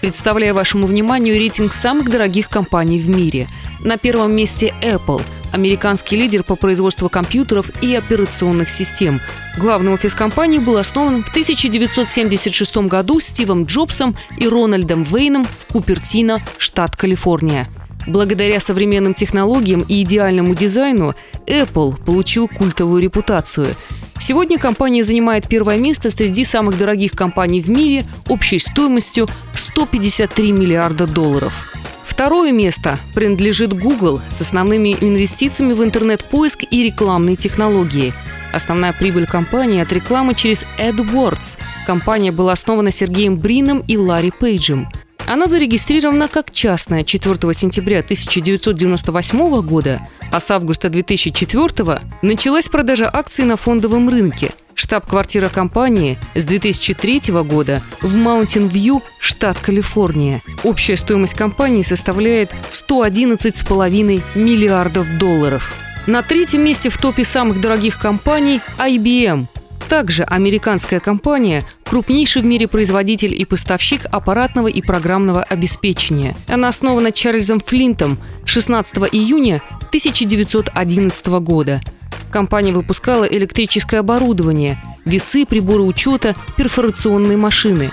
Представляю вашему вниманию рейтинг самых дорогих компаний в мире. На первом месте Apple, американский лидер по производству компьютеров и операционных систем. Главный офис компании был основан в 1976 году Стивом Джобсом и Рональдом Вейном в Купертино, штат Калифорния. Благодаря современным технологиям и идеальному дизайну Apple получил культовую репутацию – Сегодня компания занимает первое место среди самых дорогих компаний в мире общей стоимостью 153 миллиарда долларов. Второе место принадлежит Google с основными инвестициями в интернет-поиск и рекламные технологии. Основная прибыль компании от рекламы через AdWords. Компания была основана Сергеем Брином и Ларри Пейджем – она зарегистрирована как частная 4 сентября 1998 года, а с августа 2004 началась продажа акций на фондовом рынке. Штаб-квартира компании с 2003 года в Маунтин-Вью, штат Калифорния. Общая стоимость компании составляет 111,5 миллиардов долларов. На третьем месте в топе самых дорогих компаний IBM – также американская компания – крупнейший в мире производитель и поставщик аппаратного и программного обеспечения. Она основана Чарльзом Флинтом 16 июня 1911 года. Компания выпускала электрическое оборудование, весы, приборы учета, перфорационные машины.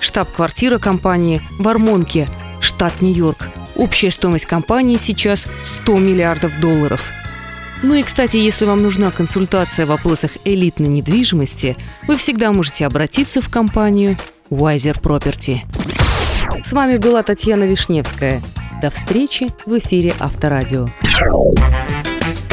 Штаб-квартира компании в Армонке, штат Нью-Йорк. Общая стоимость компании сейчас 100 миллиардов долларов – ну и, кстати, если вам нужна консультация в вопросах элитной недвижимости, вы всегда можете обратиться в компанию Wiser Property. С вами была Татьяна Вишневская. До встречи в эфире Авторадио.